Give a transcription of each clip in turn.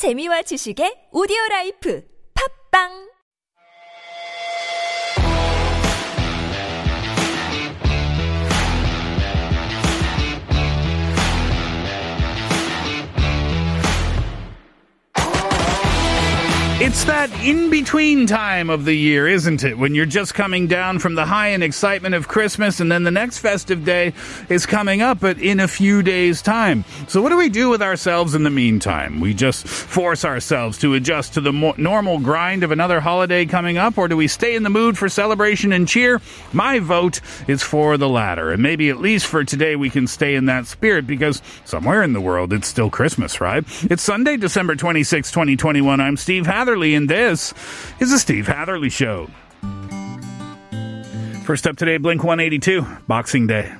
재미와 지식의 오디오 라이프. 팝빵 It's that in between time of the year, isn't it? When you're just coming down from the high and excitement of Christmas, and then the next festive day is coming up, but in a few days' time. So, what do we do with ourselves in the meantime? We just force ourselves to adjust to the mo- normal grind of another holiday coming up, or do we stay in the mood for celebration and cheer? My vote is for the latter. And maybe at least for today, we can stay in that spirit because somewhere in the world, it's still Christmas, right? It's Sunday, December 26, 2021. I'm Steve Hatherley, and this is the Steve Hatherley Show. First up today, Blink 182, Boxing Day.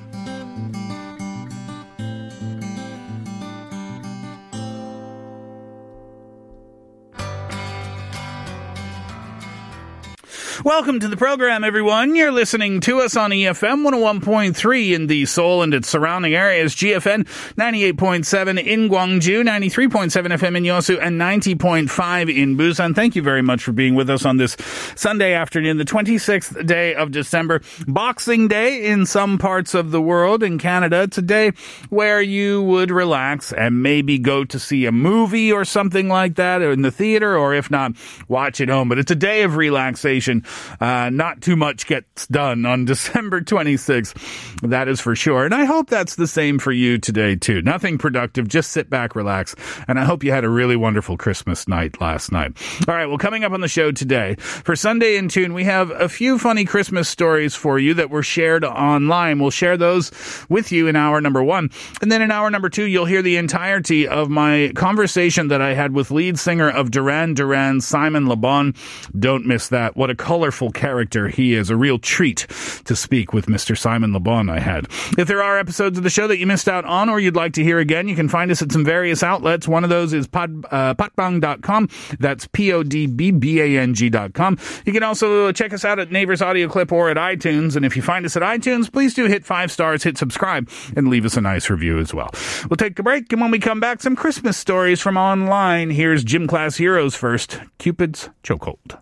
Welcome to the program, everyone. You're listening to us on EFM 101.3 in the Seoul and its surrounding areas, GFN 98.7 in Gwangju, 93.7 FM in Yosu, and 90.5 in Busan. Thank you very much for being with us on this Sunday afternoon, the 26th day of December, Boxing Day in some parts of the world. In Canada, it's a day where you would relax and maybe go to see a movie or something like that in the theater, or if not, watch at home. But it's a day of relaxation. Uh, not too much gets done on December 26th. That is for sure. And I hope that's the same for you today, too. Nothing productive. Just sit back, relax. And I hope you had a really wonderful Christmas night last night. All right. Well, coming up on the show today for Sunday in Tune, we have a few funny Christmas stories for you that were shared online. We'll share those with you in hour number one. And then in hour number two, you'll hear the entirety of my conversation that I had with lead singer of Duran Duran, Simon Le Bon. Don't miss that. What a colorful character he is. A real treat to speak with Mr. Simon Le Bon I had. If there are episodes of the show that you missed out on or you'd like to hear again, you can find us at some various outlets. One of those is pod, uh, podbbang.com. That's P-O-D-B-B-A-G.com. You can also check us out at Naver's Audio Clip or at iTunes. And if you find us at iTunes, please do hit five stars, hit subscribe, and leave us a nice review as well. We'll take a break, and when we come back, some Christmas stories from online. Here's Gym Class Heroes first. Cupid's Chokehold.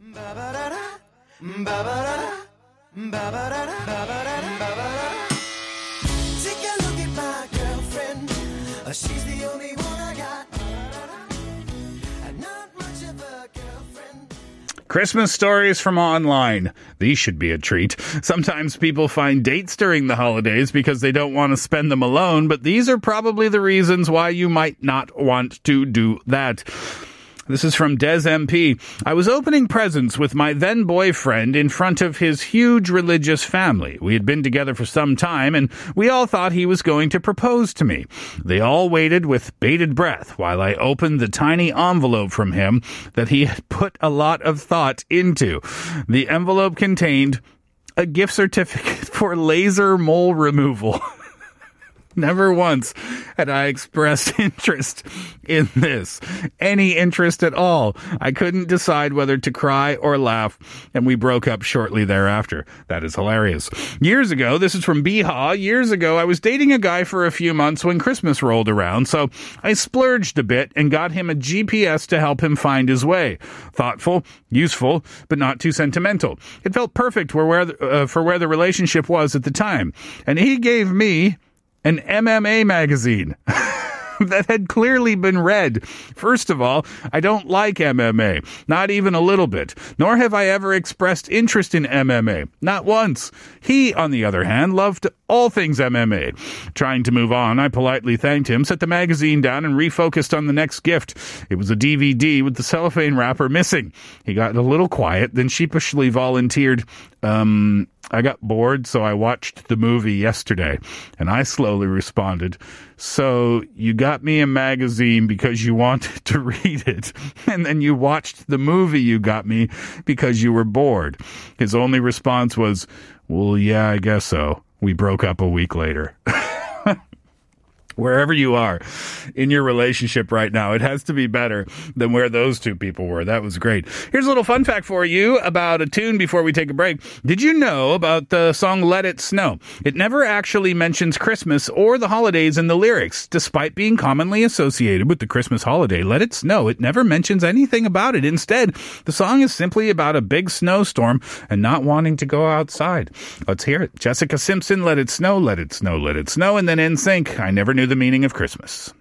Christmas stories from online. These should be a treat. Sometimes people find dates during the holidays because they don't want to spend them alone, but these are probably the reasons why you might not want to do that. This is from Des MP. I was opening presents with my then boyfriend in front of his huge religious family. We had been together for some time and we all thought he was going to propose to me. They all waited with bated breath while I opened the tiny envelope from him that he had put a lot of thought into. The envelope contained a gift certificate for laser mole removal. Never once had I expressed interest in this. Any interest at all. I couldn't decide whether to cry or laugh, and we broke up shortly thereafter. That is hilarious. Years ago, this is from Biha, years ago, I was dating a guy for a few months when Christmas rolled around, so I splurged a bit and got him a GPS to help him find his way. Thoughtful, useful, but not too sentimental. It felt perfect for where, the- uh, for where the relationship was at the time. And he gave me an MMA magazine. that had clearly been read. First of all, I don't like MMA, not even a little bit, nor have I ever expressed interest in MMA, not once. He, on the other hand, loved all things MMA. Trying to move on, I politely thanked him, set the magazine down, and refocused on the next gift. It was a DVD with the cellophane wrapper missing. He got a little quiet, then sheepishly volunteered, um, I got bored, so I watched the movie yesterday. And I slowly responded, So you got me a magazine because you wanted to read it. And then you watched the movie you got me because you were bored. His only response was, Well, yeah, I guess so. We broke up a week later. wherever you are in your relationship right now. It has to be better than where those two people were. That was great. Here's a little fun fact for you about a tune before we take a break. Did you know about the song Let It Snow? It never actually mentions Christmas or the holidays in the lyrics, despite being commonly associated with the Christmas holiday. Let It Snow. It never mentions anything about it. Instead, the song is simply about a big snowstorm and not wanting to go outside. Let's hear it. Jessica Simpson, Let It Snow, Let It Snow, Let It Snow, and then NSYNC. I never knew the meaning of Christmas.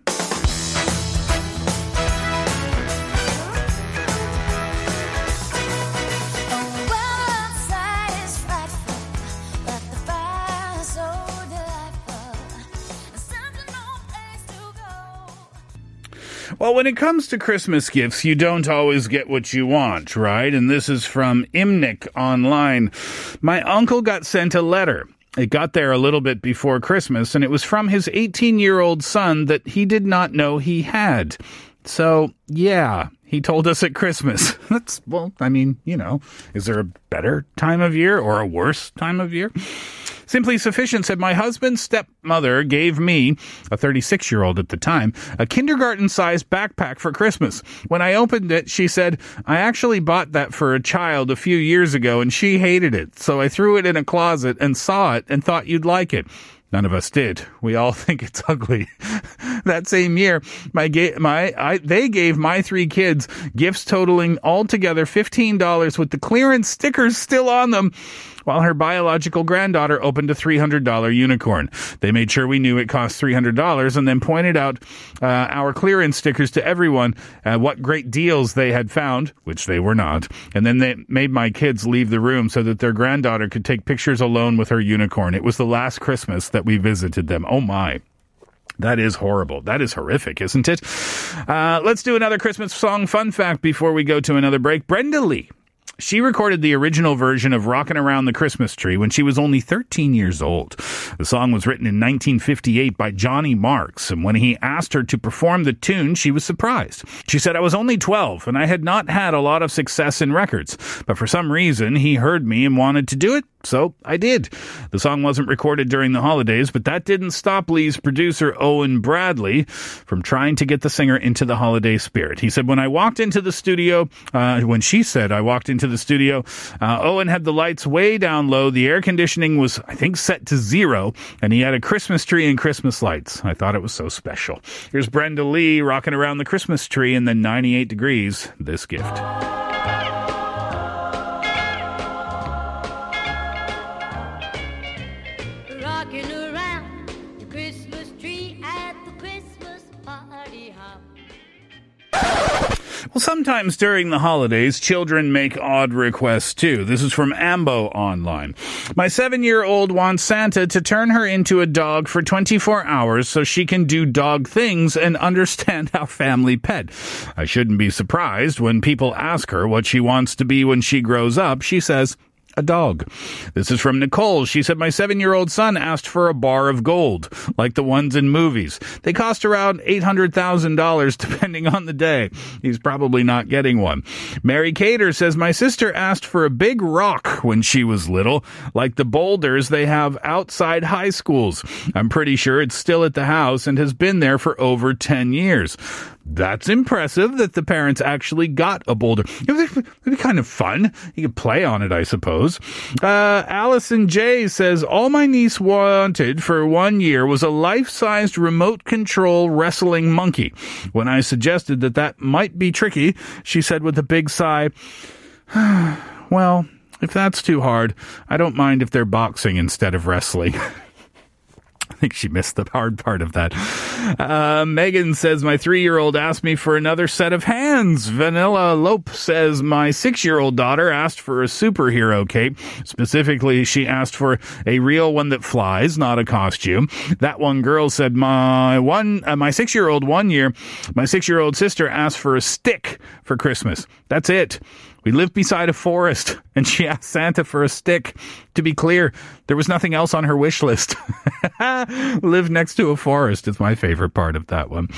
Well, when it comes to Christmas gifts, you don't always get what you want, right? And this is from Imnik online. My uncle got sent a letter. It got there a little bit before Christmas, and it was from his 18 year old son that he did not know he had. So, yeah, he told us at Christmas. That's, well, I mean, you know, is there a better time of year or a worse time of year? Simply Sufficient said, My husband's stepmother gave me, a 36 year old at the time, a kindergarten sized backpack for Christmas. When I opened it, she said, I actually bought that for a child a few years ago and she hated it. So I threw it in a closet and saw it and thought you'd like it. None of us did. We all think it's ugly. that same year, my ga- my I, they gave my three kids gifts totaling altogether fifteen dollars with the clearance stickers still on them. While her biological granddaughter opened a $300 unicorn. They made sure we knew it cost $300 and then pointed out uh, our clearance stickers to everyone, uh, what great deals they had found, which they were not. And then they made my kids leave the room so that their granddaughter could take pictures alone with her unicorn. It was the last Christmas that we visited them. Oh my. That is horrible. That is horrific, isn't it? Uh, let's do another Christmas song fun fact before we go to another break. Brenda Lee. She recorded the original version of Rockin' Around the Christmas Tree when she was only 13 years old. The song was written in 1958 by Johnny Marks, and when he asked her to perform the tune, she was surprised. She said, I was only 12, and I had not had a lot of success in records, but for some reason, he heard me and wanted to do it, so I did. The song wasn't recorded during the holidays, but that didn't stop Lee's producer, Owen Bradley, from trying to get the singer into the holiday spirit. He said, When I walked into the studio, uh, when she said I walked into the studio, uh, Owen had the lights way down low. The air conditioning was, I think, set to zero, and he had a Christmas tree and Christmas lights. I thought it was so special. Here's Brenda Lee rocking around the Christmas tree in the 98 degrees. This gift. Well, sometimes during the holidays, children make odd requests too. This is from Ambo Online. My seven year old wants Santa to turn her into a dog for 24 hours so she can do dog things and understand our family pet. I shouldn't be surprised when people ask her what she wants to be when she grows up. She says, a dog. This is from Nicole. She said, My seven year old son asked for a bar of gold, like the ones in movies. They cost around $800,000 depending on the day. He's probably not getting one. Mary Cater says, My sister asked for a big rock when she was little, like the boulders they have outside high schools. I'm pretty sure it's still at the house and has been there for over 10 years. That's impressive that the parents actually got a boulder. It would be- kind of fun. You could play on it, I suppose. Uh, Allison J says, All my niece wanted for one year was a life sized remote control wrestling monkey. When I suggested that that might be tricky, she said with a big sigh, Well, if that's too hard, I don't mind if they're boxing instead of wrestling. Think she missed the hard part of that. Uh, Megan says, My three year old asked me for another set of hands. Vanilla Lope says, My six year old daughter asked for a superhero cape. Specifically, she asked for a real one that flies, not a costume. That one girl said, My one, uh, my six year old one year, my six year old sister asked for a stick for Christmas. That's it. We lived beside a forest, and she asked Santa for a stick. To be clear, there was nothing else on her wish list. Live next to a forest is my favorite part of that one.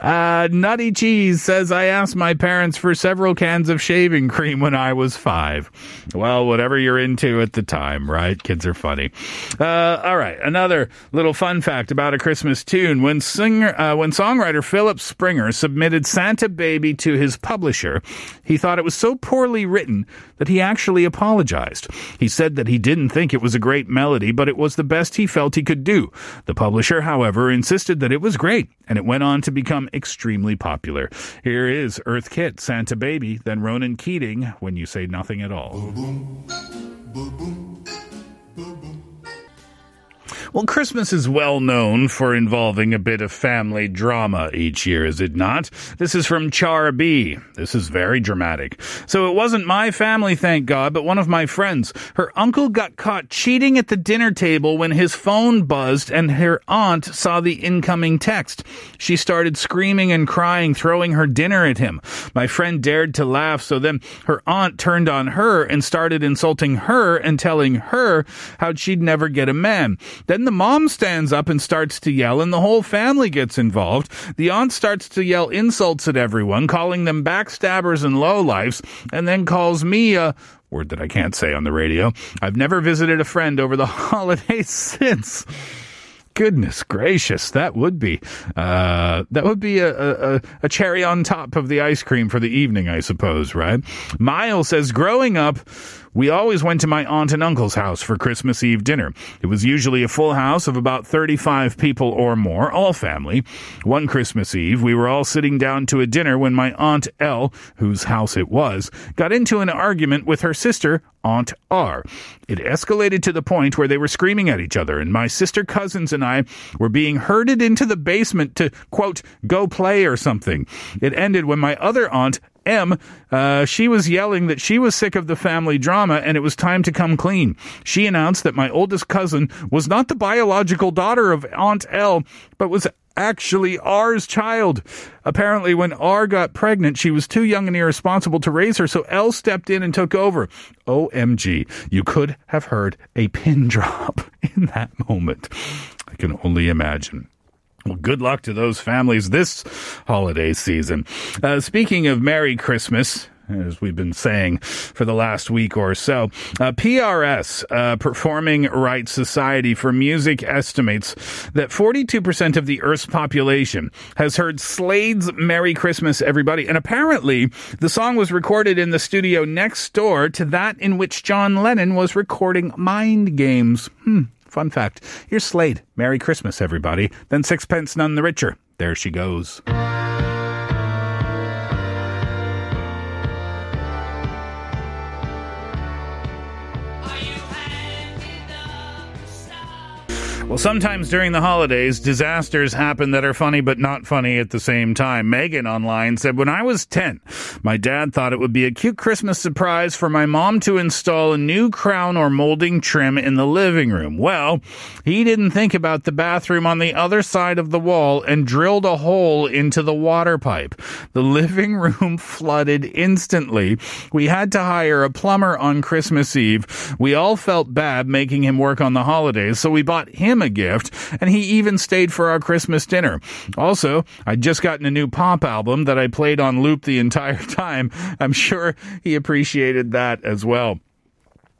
Uh, Nutty Cheese says, I asked my parents for several cans of shaving cream when I was five. Well, whatever you're into at the time, right? Kids are funny. Uh, all right. Another little fun fact about a Christmas tune. When singer, uh, when songwriter Philip Springer submitted Santa Baby to his publisher, he thought it was so poorly written that he actually apologized. He said that he didn't think it was a great melody, but it was the best he felt he could do. The publisher, however, insisted that it was great, and it went on to become extremely popular. Here is Eartha Kitt, Santa Baby, then Ronan Keating, When You Say Nothing at All. Well, Christmas is well known for involving a bit of family drama each year, is it not? This is from Char B. This is very dramatic. So it wasn't my family, thank God, but one of my friends. Her uncle got caught cheating at the dinner table when his phone buzzed and her aunt saw the incoming text. She started screaming and crying, throwing her dinner at him. My friend dared to laugh, so then her aunt turned on her and started insulting her and telling her how she'd never get a man. Then the mom stands up and starts to yell, and the whole family gets involved. The aunt starts to yell insults at everyone, calling them backstabbers and lowlifes, and then calls me a word that I can't say on the radio. I've never visited a friend over the holidays since. Goodness gracious, that would be uh, that would be a, a, a cherry on top of the ice cream for the evening, I suppose, right? Miles says, growing up, we always went to my aunt and uncle's house for Christmas Eve dinner. It was usually a full house of about 35 people or more, all family. One Christmas Eve, we were all sitting down to a dinner when my Aunt L, whose house it was, got into an argument with her sister, Aunt R. It escalated to the point where they were screaming at each other, and my sister cousins and I were being herded into the basement to, quote, go play or something. It ended when my other aunt, M, uh, she was yelling that she was sick of the family drama and it was time to come clean. She announced that my oldest cousin was not the biological daughter of Aunt L, but was actually R's child. Apparently, when R got pregnant, she was too young and irresponsible to raise her, so L stepped in and took over. OMG, you could have heard a pin drop in that moment. I can only imagine. Well, good luck to those families this holiday season. Uh, speaking of Merry Christmas, as we've been saying for the last week or so. Uh, PRS, uh, Performing Rights Society for Music, estimates that 42% of the Earth's population has heard Slade's Merry Christmas, Everybody. And apparently, the song was recorded in the studio next door to that in which John Lennon was recording Mind Games. Hmm. Fun fact. Here's Slade. Merry Christmas, everybody. Then Sixpence None the Richer. There she goes. Well, sometimes during the holidays, disasters happen that are funny but not funny at the same time. Megan online said, When I was 10, my dad thought it would be a cute Christmas surprise for my mom to install a new crown or molding trim in the living room. Well, he didn't think about the bathroom on the other side of the wall and drilled a hole into the water pipe. The living room flooded instantly. We had to hire a plumber on Christmas Eve. We all felt bad making him work on the holidays, so we bought him a gift, and he even stayed for our Christmas dinner. Also, I'd just gotten a new pop album that I played on loop the entire time. I'm sure he appreciated that as well.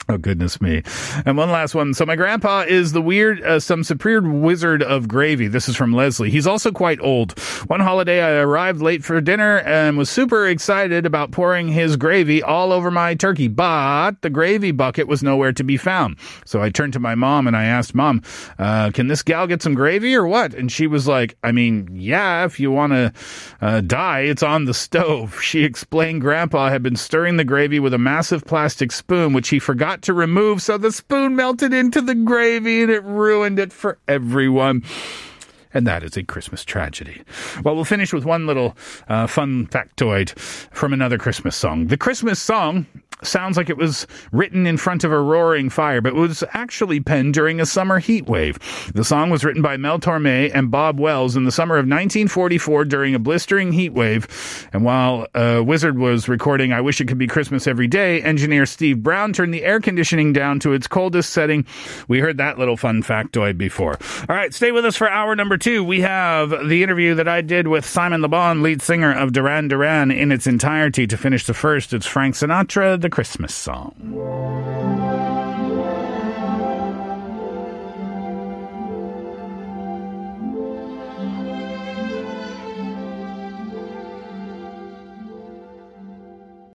Oh goodness me! And one last one. So my grandpa is the weird, uh, some superior wizard of gravy. This is from Leslie. He's also quite old. One holiday, I arrived late for dinner and was super excited about pouring his gravy all over my turkey, but the gravy bucket was nowhere to be found. So I turned to my mom and I asked, "Mom, uh, can this gal get some gravy or what?" And she was like, "I mean, yeah, if you want to uh, die, it's on the stove." She explained Grandpa had been stirring the gravy with a massive plastic spoon, which he forgot to remove, so the spoon melted into the gravy and it ruined it for everyone. And that is a Christmas tragedy. Well, we'll finish with one little uh, fun factoid from another Christmas song. The Christmas song sounds like it was written in front of a roaring fire, but was actually penned during a summer heat wave. The song was written by Mel Torme and Bob Wells in the summer of 1944 during a blistering heat wave. And while uh, Wizzard was recording I Wish It Could Be Christmas Every Day, engineer Steve Brown turned the air conditioning down to its coldest setting. We heard that little fun factoid before. All right, stay with us for hour number two. We have the interview that I did with Simon Le Bon, lead singer of Duran Duran, in its entirety. To finish the first, it's Frank Sinatra, the Christmas song.